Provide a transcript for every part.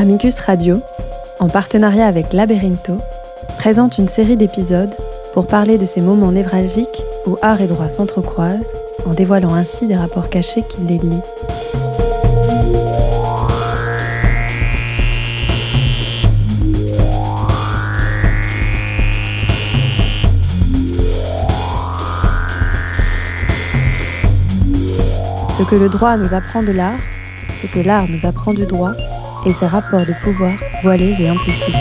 Amicus Radio, en partenariat avec Laberinto, présente une série d'épisodes pour parler de ces moments névralgiques où art et droit s'entrecroisent, en dévoilant ainsi des rapports cachés qui les lient. Ce que le droit nous apprend de l'art, ce que l'art nous apprend du droit, et ses rapports de pouvoir voilés et implicites.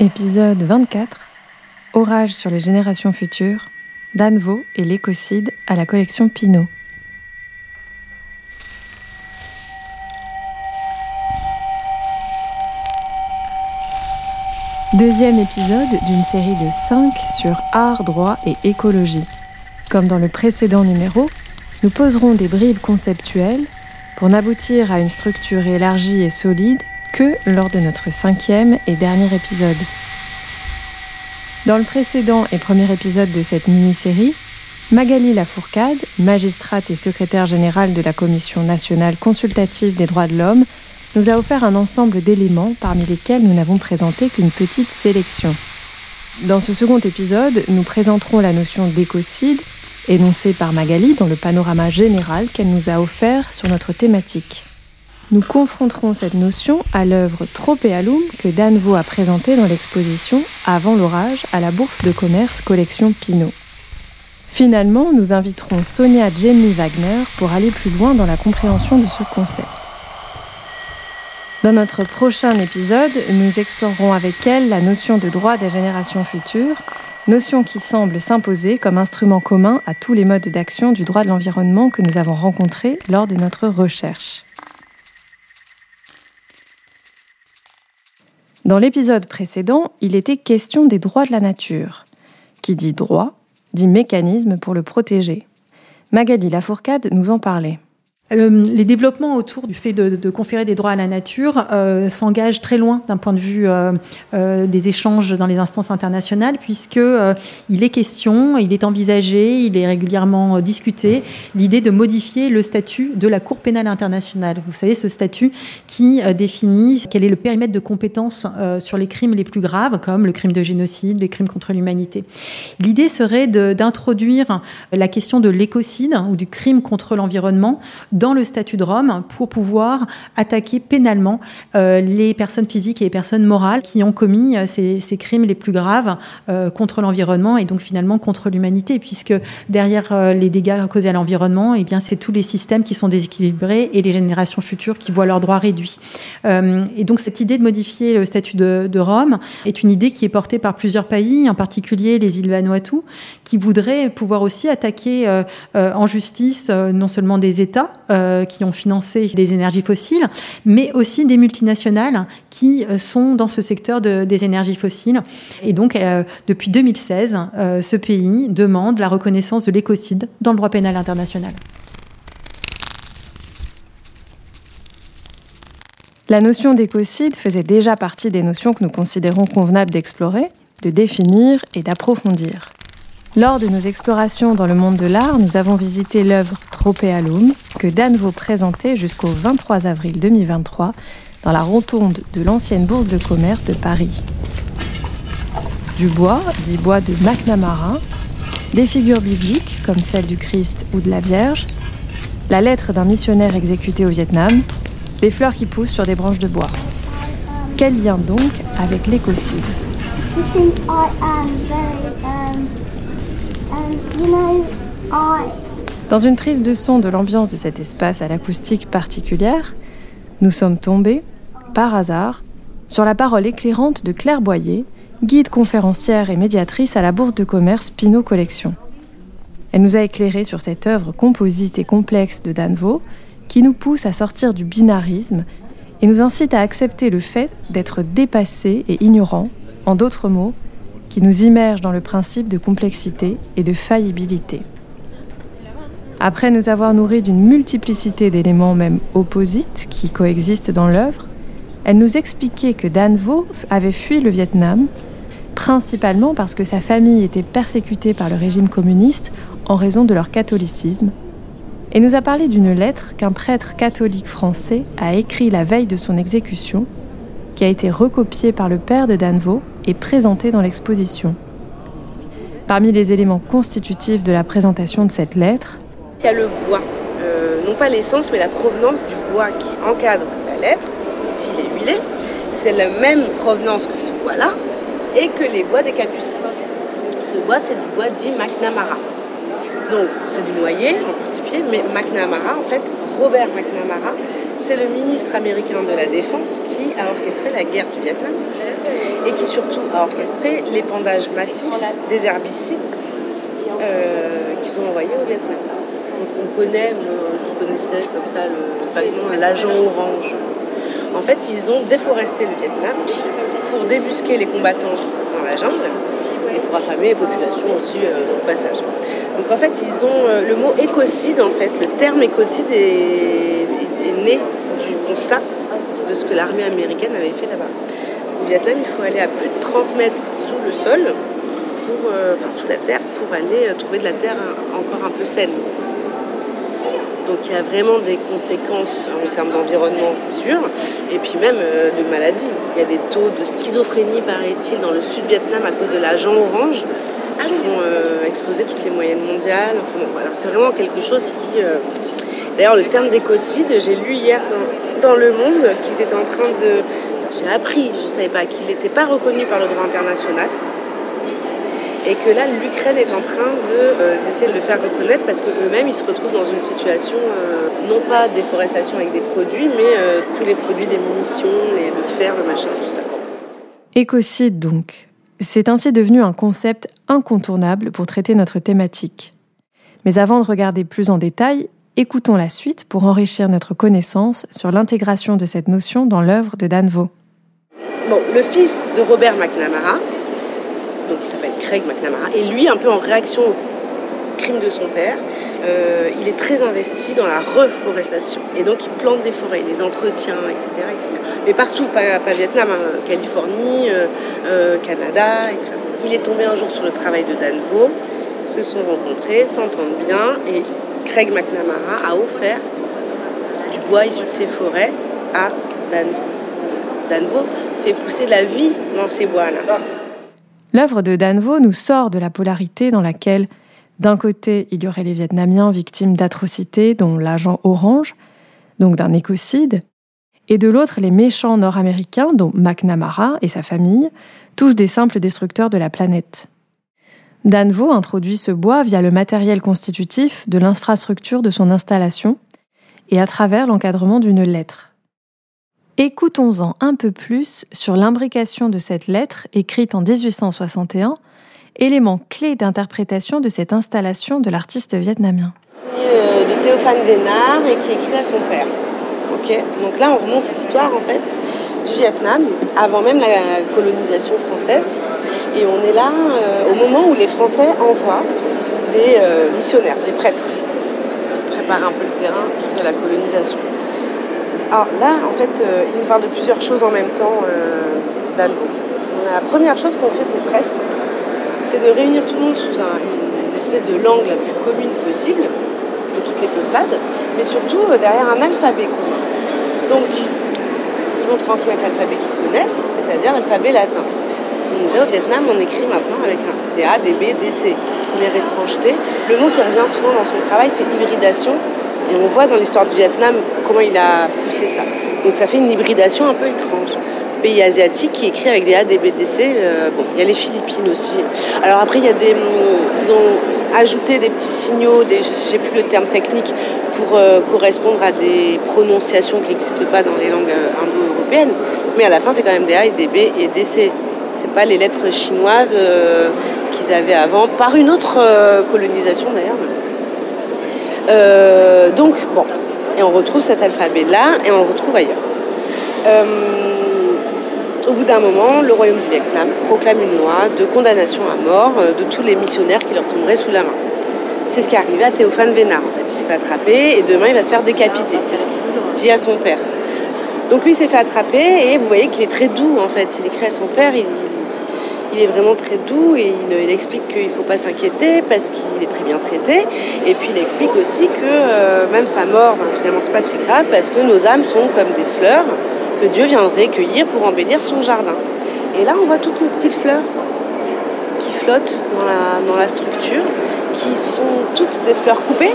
Épisode 24 Orage sur les générations futures Danvo et l'écocide à la collection Pinot. Deuxième épisode d'une série de 5 sur art, droit et écologie. Comme dans le précédent numéro, nous poserons des bribes conceptuelles pour n'aboutir à une structure élargie et solide que lors de notre cinquième et dernier épisode. Dans le précédent et premier épisode de cette mini-série, Magali Lafourcade, magistrate et secrétaire générale de la Commission nationale consultative des droits de l'homme, nous a offert un ensemble d'éléments parmi lesquels nous n'avons présenté qu'une petite sélection. Dans ce second épisode, nous présenterons la notion d'écocide, énoncée par Magali dans le panorama général qu'elle nous a offert sur notre thématique. Nous confronterons cette notion à l'œuvre Tropéalum que Danvo a présentée dans l'exposition Avant l'orage à la Bourse de commerce collection Pinot. Finalement, nous inviterons Sonia Jenny Wagner pour aller plus loin dans la compréhension de ce concept. Dans notre prochain épisode, nous explorerons avec elle la notion de droit des générations futures, notion qui semble s'imposer comme instrument commun à tous les modes d'action du droit de l'environnement que nous avons rencontrés lors de notre recherche. Dans l'épisode précédent, il était question des droits de la nature. Qui dit droit, dit mécanisme pour le protéger. Magali Lafourcade nous en parlait. Euh, les développements autour du fait de, conférer des droits à la nature euh, s'engagent très loin d'un point de vue euh, des échanges dans les instances internationales, puisque il est question, il est envisagé, il est régulièrement discuté l'idée de modifier le statut de la Cour pénale internationale. Vous savez, ce statut qui définit quel est le périmètre de compétence sur les crimes les plus graves, comme le crime de génocide, les crimes contre l'humanité. L'idée serait d'introduire la question de l'écocide ou du crime contre l'environnement dans le statut de Rome pour pouvoir attaquer pénalement euh, les personnes physiques et les personnes morales qui ont commis euh, ces, crimes les plus graves euh, contre l'environnement et donc finalement contre l'humanité, puisque derrière les dégâts causés à l'environnement, eh bien c'est tous les systèmes qui sont déséquilibrés et les générations futures qui voient leurs droits réduits. et donc cette idée de modifier le statut de, de, Rome est une idée qui est portée par plusieurs pays, en particulier les îles Vanuatu, qui voudraient pouvoir aussi attaquer en justice non seulement des États, euh, qui ont financé des énergies fossiles, mais aussi des multinationales qui euh, sont dans ce secteur des énergies fossiles. Et donc, euh, depuis 2016, ce pays demande la reconnaissance de l'écocide dans le droit pénal international. La notion d'écocide faisait déjà partie des notions que nous considérons convenables d'explorer, de définir et d'approfondir. Lors de nos explorations dans le monde de l'art, nous avons visité l'œuvre Tropéalum que Danvo présentait jusqu'au 23 avril 2023 dans la rotonde de l'ancienne bourse de commerce de Paris. Du bois, dit bois de McNamara, des figures bibliques comme celle du Christ ou de la Vierge, la lettre d'un missionnaire exécuté au Vietnam, des fleurs qui poussent sur des branches de bois. Quel lien donc avec l'écocide? Dans une prise de son de l'ambiance de cet espace à l'acoustique particulière, nous sommes tombés, par hasard, sur la parole éclairante de Claire Boyer, guide conférencière et médiatrice à la Bourse de commerce Pinot Collection. Elle nous a éclairé sur cette œuvre composite et complexe de Danvo qui nous pousse à sortir du binarisme et nous incite à accepter le fait d'être dépassé et ignorant, en d'autres mots, qui nous immerge dans le principe de complexité et de faillibilité. Après nous avoir nourri d'une multiplicité d'éléments même opposites qui coexistent dans l'œuvre, elle nous expliquait que Dan avait fui le Vietnam, principalement parce que sa famille était persécutée par le régime communiste en raison de leur catholicisme, et nous a parlé d'une lettre qu'un prêtre catholique français a écrit la veille de son exécution, qui a été recopiée par le père de Danvo et présentée dans l'exposition. Parmi les éléments constitutifs de la présentation de cette lettre, il y a le bois, euh, non pas l'essence, mais la provenance du bois qui encadre la lettre, s'il est huilé. C'est la même provenance que ce bois-là et que les bois des capucins. Ce bois, c'est du bois dit McNamara. Donc, c'est du noyer en particulier, mais McNamara, en fait, Robert McNamara, c'est le ministre américain de la Défense qui a orchestré la guerre du Vietnam et qui surtout a orchestré l'épandage massif des herbicides euh, qu'ils ont envoyés au Vietnam. Donc on connaît, je connaissais comme ça le l'agent orange. En fait, ils ont déforesté le Vietnam pour débusquer les combattants dans la jungle et pour affamer les populations aussi euh, au passage. Donc en fait, ils ont euh, le mot écocide, en fait, le terme écocide est, né du constat de ce que l'armée américaine avait fait là-bas. Au Vietnam, il faut aller à plus de 30 mètres sous le sol, euh, enfin sous la terre, pour aller trouver de la terre encore un peu saine. Donc il y a vraiment des conséquences en termes d'environnement, c'est sûr, et puis même de maladies. Il y a des taux de schizophrénie, paraît-il, dans le sud Vietnam à cause de l'agent orange qui font euh, exploser toutes les moyennes mondiales. c'est vraiment quelque chose qui. Euh, d'ailleurs, le terme d'écocide, j'ai lu hier dans, Le Monde qu'ils étaient en train de. J'ai appris, je ne savais pas, qu'il n'était pas reconnu par le droit international. Et que là, l'Ukraine est en train euh, d'essayer de, le faire reconnaître parce qu'eux-mêmes, ils se retrouvent dans une situation, non pas déforestation avec des produits, mais tous les produits des munitions, les, le fer, le machin, tout ça. Écocide donc. C'est ainsi devenu un concept incontournable pour traiter notre thématique. Mais avant de regarder plus en détail, écoutons la suite pour enrichir notre connaissance sur l'intégration de cette notion dans l'œuvre de Danvo. Bon, le fils de Robert McNamara, donc il s'appelle Craig McNamara, et lui, un peu en réaction au crime de son père, euh, il est très investi dans la reforestation. Et donc il plante des forêts, les entretient, etc. etc. Mais partout, pas, Vietnam, hein, Californie, euh, euh, Canada, etc. Il est tombé un jour sur le travail de Danvo, se sont rencontrés, s'entendent bien, et Craig McNamara a offert du bois issu de ses forêts à Danvo. Danvo fait pousser la vie dans ces bois-là. L'œuvre de Danvo nous sort de la polarité dans laquelle d'un côté, il y aurait les Vietnamiens victimes d'atrocités, dont l'agent orange, donc d'un écocide, et de l'autre, les méchants nord-américains, dont McNamara et sa famille, tous des simples destructeurs de la planète. Danvo introduit ce bois via le matériel constitutif de l'infrastructure de son installation et à travers l'encadrement d'une lettre. Écoutons-en un peu plus sur l'imbrication de cette lettre écrite en 1861 élément clé d'interprétation de cette installation de l'artiste vietnamien. C'est euh, de Théophane Vénard et qui écrit à son père. Donc là on remonte l'histoire en fait du Vietnam avant même la colonisation française. Et on est là euh, au moment où les Français envoient des euh, missionnaires, des prêtres, pour préparer un peu le terrain de la colonisation. Alors là, en fait, il nous parle de plusieurs choses en même temps, euh, La première chose qu'on fait, ces prêtres, c'est de réunir tout le monde sous une espèce de langue la plus commune possible de toutes les peuplades, mais surtout euh, derrière un alphabet commun. Donc, ils vont transmettre l'alphabet qu'ils connaissent, c'est-à-dire l'alphabet latin. déjà au Vietnam, on écrit maintenant avec des A, des B, des C. Première étrangeté. Le mot qui revient souvent dans son travail, c'est hybridation. Et on voit dans l'histoire du Vietnam comment il a poussé ça. Donc ça fait une hybridation un peu étrange pays asiatiques qui écrit avec des A, des B, des C. Euh, bon, il y a les Philippines aussi. Alors après, il y a des, mm, ils ont ajouté des petits signaux, des, je sais plus le terme technique, pour euh, correspondre à des prononciations qui n'existent pas dans les langues euh, indo-européennes. Mais à la fin, c'est quand même des A et des B et des C. C'est pas les lettres chinoises qu'ils avaient avant, par une autre colonisation d'ailleurs. Donc bon, et on retrouve cet alphabet-là et on le retrouve ailleurs. Au bout d'un moment, le royaume du Vietnam proclame une loi de condamnation à mort euh, de tous les missionnaires qui leur tomberaient sous la main. C'est ce qui est arrivé à Théophane Vénard. En fait, il s'est fait attraper et demain il va se faire décapiter. C'est ce qu'il dit à son père. Donc lui s'est fait attraper et vous voyez qu'il est très doux en fait. Il écrit à son père, il, il est vraiment très doux et il, explique qu'il ne faut pas s'inquiéter parce qu'il est très bien traité. Et puis il explique aussi que euh, même sa mort, ben, finalement c'est pas si grave parce que nos âmes sont comme des fleurs que Dieu viendrait cueillir pour embellir son jardin. Et là on voit toutes nos petites fleurs qui flottent dans la, dans la structure, qui sont toutes des fleurs coupées,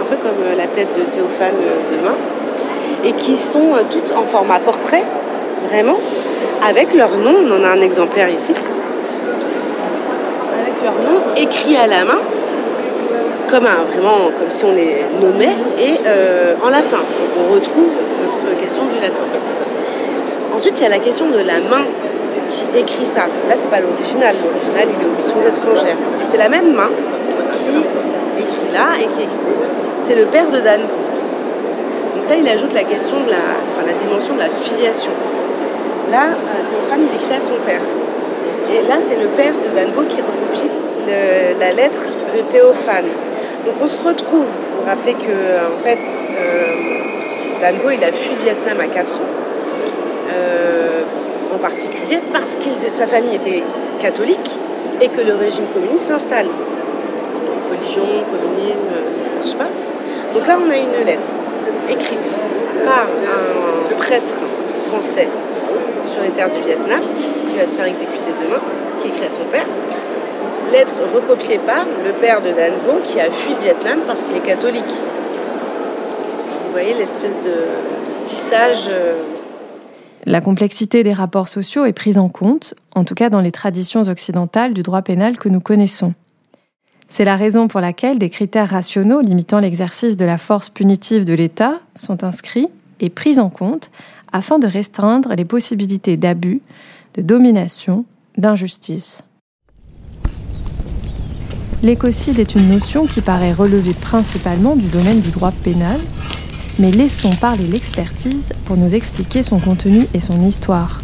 un peu comme la tête de Théophane euh, demain et qui sont euh, toutes en format portrait, vraiment, avec leur nom. On en a un exemplaire ici. Leur nom écrit à la main, comme un, vraiment comme si on les nommait, et euh, en latin. Donc on retrouve notre question du latin. Ensuite, il y a la question de la main qui écrit ça. Là, c'est pas l'original. L'original, il est aux missions étrangères. C'est la même main qui écrit là et qui écrit. C'est le père de Dan là, il ajoute la question de la, enfin, la dimension de la filiation. Là, Théophane, il écrit à son père. Et là, c'est le père de Danvo qui recopie la lettre de Théophane. Donc on se retrouve, vous vous rappelez que en fait, euh, il a fui le Vietnam à 4 ans, euh, en particulier parce que sa famille était catholique et que le régime communiste s'installe. religion, communisme, ça ne marche pas. Donc là, on a une lettre écrite par un prêtre français sur les terres du Vietnam, qui va se faire exécuter demain, qui à son père. Lettre recopiée par le père de Danvo, qui a fui le Vietnam parce qu'il est catholique. Vous voyez l'espèce de tissage. Euh, La complexité des rapports sociaux est prise en compte, en tout cas dans les traditions occidentales du droit pénal que nous connaissons. C'est la raison pour laquelle des critères rationaux limitant l'exercice de la force punitive de l'État sont inscrits et pris en compte afin de restreindre les possibilités d'abus, de domination, d'injustice. L'écocide est une notion qui paraît relever principalement du domaine du droit pénal, mais laissons parler l'expertise pour nous expliquer son contenu et son histoire.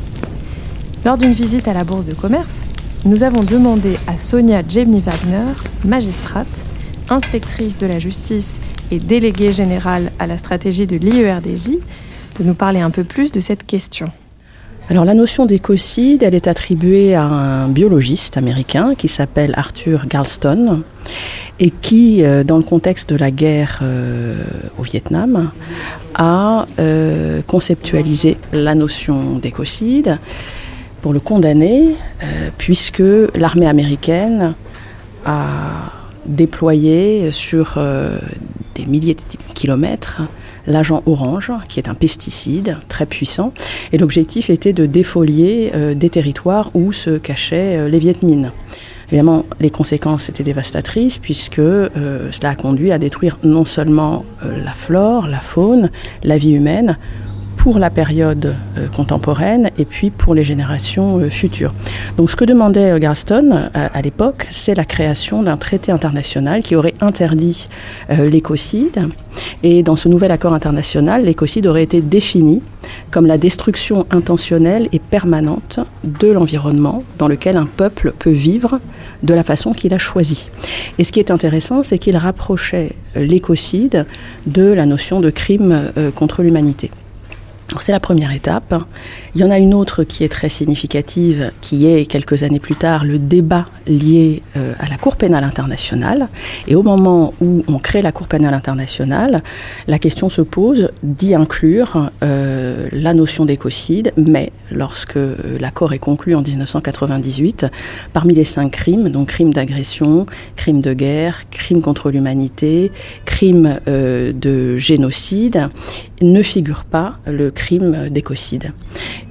Lors d'une visite à la Bourse de commerce, nous avons demandé à Sonia Jemny-Wagner, magistrate, inspectrice de la justice et déléguée générale à la stratégie de l'IERDJ, de nous parler un peu plus de cette question. Alors la notion d'écocide, elle est attribuée à un biologiste américain qui s'appelle Arthur Galston et qui, euh, dans le contexte de la guerre euh, au Vietnam, a euh, conceptualisé la notion d'écocide pour le condamner, puisque l'armée américaine a déployé sur des milliers de kilomètres l'agent orange, qui est un pesticide très puissant. Et l'objectif était de défolier euh, des territoires où se cachaient les Viet Évidemment, les conséquences étaient dévastatrices puisque cela a conduit à détruire non seulement la flore, la faune, la vie humaine, pour la période euh, contemporaine et puis pour les générations euh, futures. Donc ce que demandait euh, Garston à, l'époque, c'est la création d'un traité international qui aurait interdit l'écocide. Et dans ce nouvel accord international, l'écocide aurait été défini comme la destruction intentionnelle et permanente de l'environnement dans lequel un peuple peut vivre de la façon qu'il a choisi. Et ce qui est intéressant, c'est qu'il rapprochait l'écocide de la notion de crime contre l'humanité. C'est la première étape. Il y en a une autre qui est très significative, qui est quelques années plus tard le débat lié euh, à la Cour pénale internationale. Et au moment où on crée la Cour pénale internationale, la question se pose d'y inclure euh, la notion d'écocide, mais lorsque euh, l'accord est conclu en 1998, parmi les cinq crimes, donc crimes d'agression, crimes de guerre, crimes contre l'humanité, crimes de génocide, ne figure pas le crime d'écocide.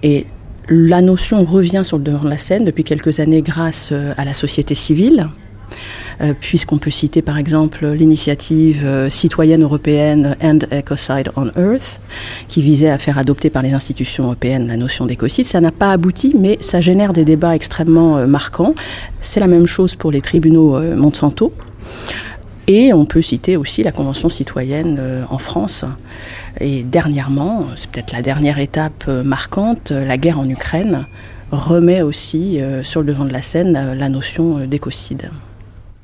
Et la notion revient sur le devant de la scène depuis quelques années grâce euh, à la société civile, euh, puisqu'on peut citer par exemple l'initiative euh, citoyenne européenne End Ecocide on Earth, qui visait à faire adopter par les institutions européennes la notion d'écocide. Ça n'a pas abouti, mais ça génère des débats extrêmement marquants. C'est la même chose pour les tribunaux Monsanto. Et on peut citer aussi la Convention citoyenne euh, en France. Et dernièrement, c'est peut-être la dernière étape euh, marquante, euh, la guerre en Ukraine remet aussi sur le devant de la scène la notion d'écocide.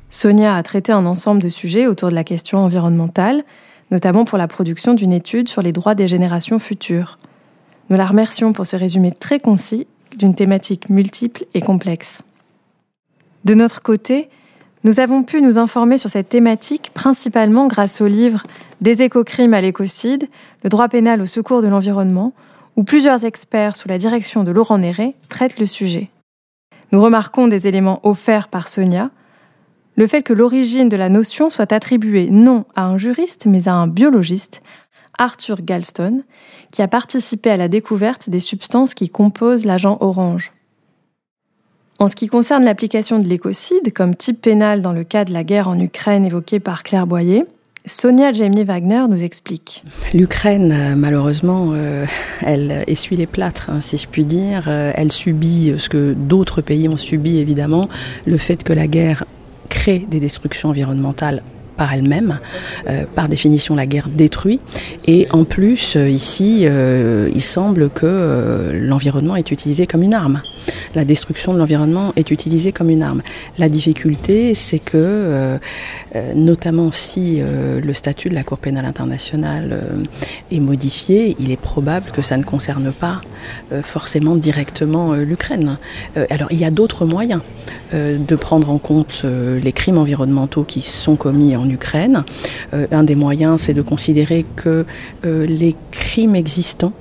Sonia a traité un ensemble de sujets autour de la question environnementale, notamment pour la production d'une étude sur les droits des générations futures. Nous la remercions pour ce résumé très concis d'une thématique multiple et complexe. De notre côté, nous avons pu nous informer sur cette thématique principalement grâce au livre Des écocrimes à l'écocide, le droit pénal au secours de l'environnement, où plusieurs experts sous la direction de Laurent Néré traitent le sujet. Nous remarquons des éléments offerts par Sonia, le fait que l'origine de la notion soit attribuée non à un juriste mais à un biologiste, Arthur Galston, qui a participé à la découverte des substances qui composent l'agent orange. En ce qui concerne l'application de l'écocide comme type pénal dans le cas de la guerre en Ukraine évoquée par Claire Boyer, Sonia Jamie Wagner nous explique. L'Ukraine, euh, malheureusement, euh, elle essuie les plâtres, hein, si je puis dire. Euh, elle subit ce que d'autres pays ont subi, évidemment, le fait que la guerre crée des destructions environnementales par elle-même. Euh, par définition, la guerre détruit. Et en plus, euh, ici, euh, il semble que l'environnement est utilisé comme une arme. La destruction de l'environnement est utilisée comme une arme. La difficulté, c'est que, notamment si le statut de la Cour pénale internationale est modifié, il est probable que ça ne concerne pas forcément directement l'Ukraine. alors, il y a d'autres moyens de prendre en compte les crimes environnementaux qui sont commis en Ukraine. Euh, un des moyens, c'est de considérer que euh, les crimes existants,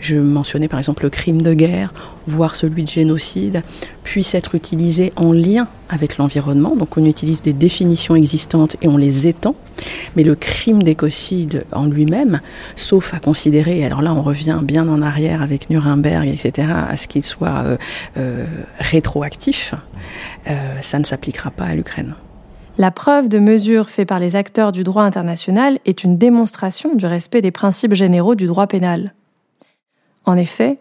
je mentionnais par exemple le crime de guerre, voire celui de génocide, puissent être utilisés en lien avec l'environnement. Donc on utilise des définitions existantes et on les étend. Mais le crime d'écocide en lui-même, sauf à considérer, alors là on revient bien en arrière avec Nuremberg, etc., à ce qu'il soit euh, rétroactif, ça ne s'appliquera pas à l'Ukraine. La preuve de mesure faite par les acteurs du droit international est une démonstration du respect des principes généraux du droit pénal. En effet,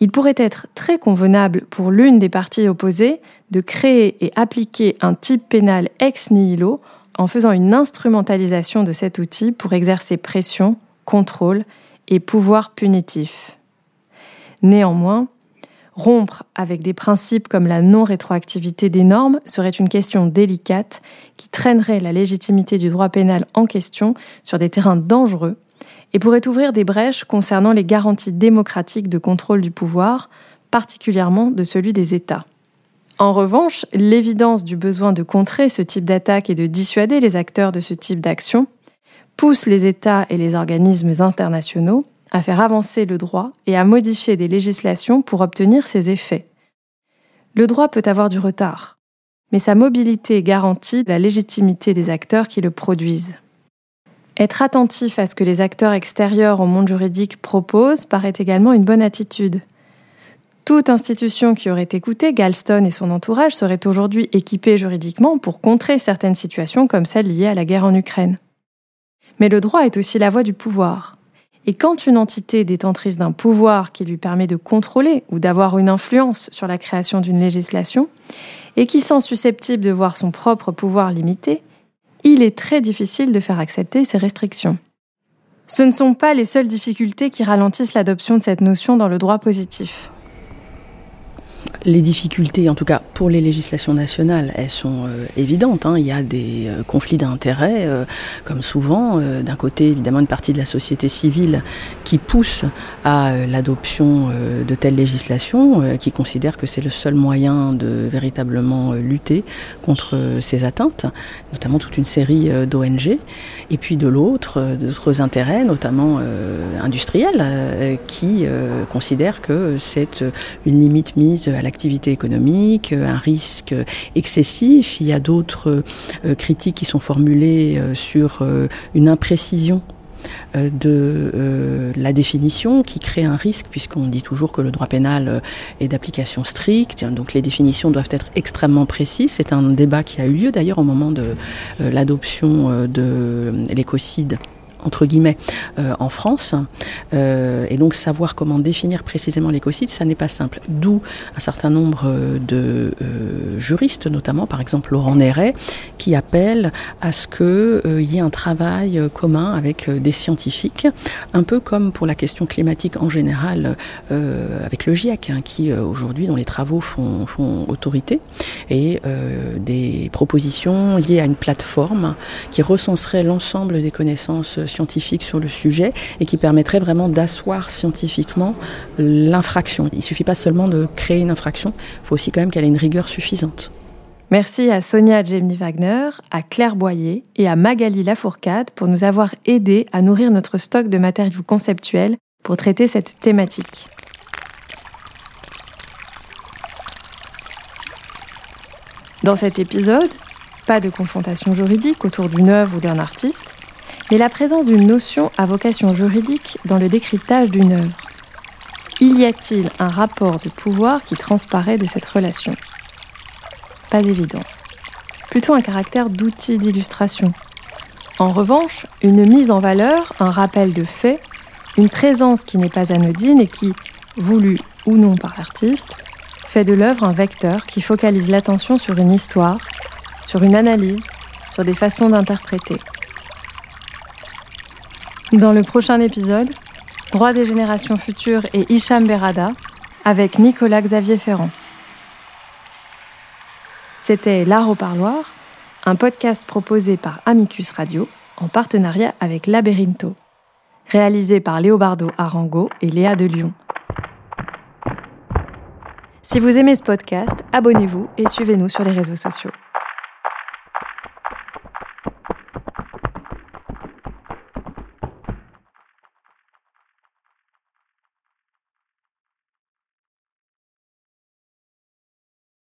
il pourrait être très convenable pour l'une des parties opposées de créer et appliquer un type pénal ex nihilo en faisant une instrumentalisation de cet outil pour exercer pression, contrôle et pouvoir punitif. Néanmoins, Rompre avec des principes comme la non-rétroactivité des normes serait une question délicate qui traînerait la légitimité du droit pénal en question sur des terrains dangereux et pourrait ouvrir des brèches concernant les garanties démocratiques de contrôle du pouvoir, particulièrement de celui des États. En revanche, l'évidence du besoin de contrer ce type d'attaque et de dissuader les acteurs de ce type d'action pousse les États et les organismes internationaux à faire avancer le droit et à modifier des législations pour obtenir ses effets. Le droit peut avoir du retard, mais sa mobilité garantit la légitimité des acteurs qui le produisent. Être attentif à ce que les acteurs extérieurs au monde juridique proposent paraît également une bonne attitude. Toute institution qui aurait écouté Galston et son entourage serait aujourd'hui équipée juridiquement pour contrer certaines situations comme celle liée à la guerre en Ukraine. Mais le droit est aussi la voie du pouvoir. Et quand une entité détentrice d'un pouvoir qui lui permet de contrôler ou d'avoir une influence sur la création d'une législation, et qui sent susceptible de voir son propre pouvoir limité, il est très difficile de faire accepter ces restrictions. Ce ne sont pas les seules difficultés qui ralentissent l'adoption de cette notion dans le droit positif les difficultés, en tout cas pour les législations nationales, elles sont euh, évidentes. Hein. Il y a des euh, conflits d'intérêts, euh, comme souvent. D'un côté, évidemment, une partie de la société civile qui pousse à l'adoption de telles législations, qui considère que c'est le seul moyen de véritablement lutter contre ces atteintes, notamment toute une série d'ONG. Et puis de l'autre, d'autres intérêts, notamment industriels, qui considèrent que c'est une limite mise à l'activité économique, euh, un risque excessif. Il y a d'autres euh, critiques qui sont formulées euh, sur une imprécision de la définition qui crée un risque puisqu'on dit toujours que le droit pénal est d'application stricte, donc les définitions doivent être extrêmement précises. C'est un débat qui a eu lieu d'ailleurs au moment de l'adoption de l'écocide entre guillemets, en France. et donc savoir comment définir précisément l'écocide, ça n'est pas simple. D'où un certain nombre de juristes, notamment par exemple Laurent Néret, qui appellent à ce qu'il y ait un travail commun avec des scientifiques, un peu comme pour la question climatique en général avec le GIEC, hein, qui aujourd'hui dans les travaux font, font autorité, et des propositions liées à une plateforme qui recenserait l'ensemble des connaissances scientifiques sur le sujet et qui permettrait vraiment d'asseoir scientifiquement l'infraction. Il ne suffit pas seulement de créer une infraction, il faut aussi quand même qu'elle ait une rigueur suffisante. Merci à Sonia Jamie Wagner, à Claire Boyer et à Magali Lafourcade pour nous avoir aidés à nourrir notre stock de matériaux conceptuels pour traiter cette thématique. Dans cet épisode, pas de confrontation juridique autour d'une œuvre ou d'un artiste, mais la présence d'une notion à vocation juridique dans le décryptage d'une œuvre. Y a-t-il un rapport de pouvoir qui transparaît de cette relation? Pas évident. Plutôt un caractère d'outil d'illustration. En revanche, une mise en valeur, un rappel de fait, une présence qui n'est pas anodine et qui, voulue ou non par l'artiste, fait de l'œuvre un vecteur qui focalise l'attention sur une histoire, sur une analyse, sur des façons d'interpréter. Dans le prochain épisode, Droit des générations futures et Hicham Berada avec Nicolas Xavier Ferrand. C'était L'Art au Parloir, un podcast proposé par Amicus Radio en partenariat avec Laberinto, réalisé par Léobardo Arango et Léa de Lyon. Si vous aimez ce podcast, abonnez-vous et suivez-nous sur les réseaux sociaux.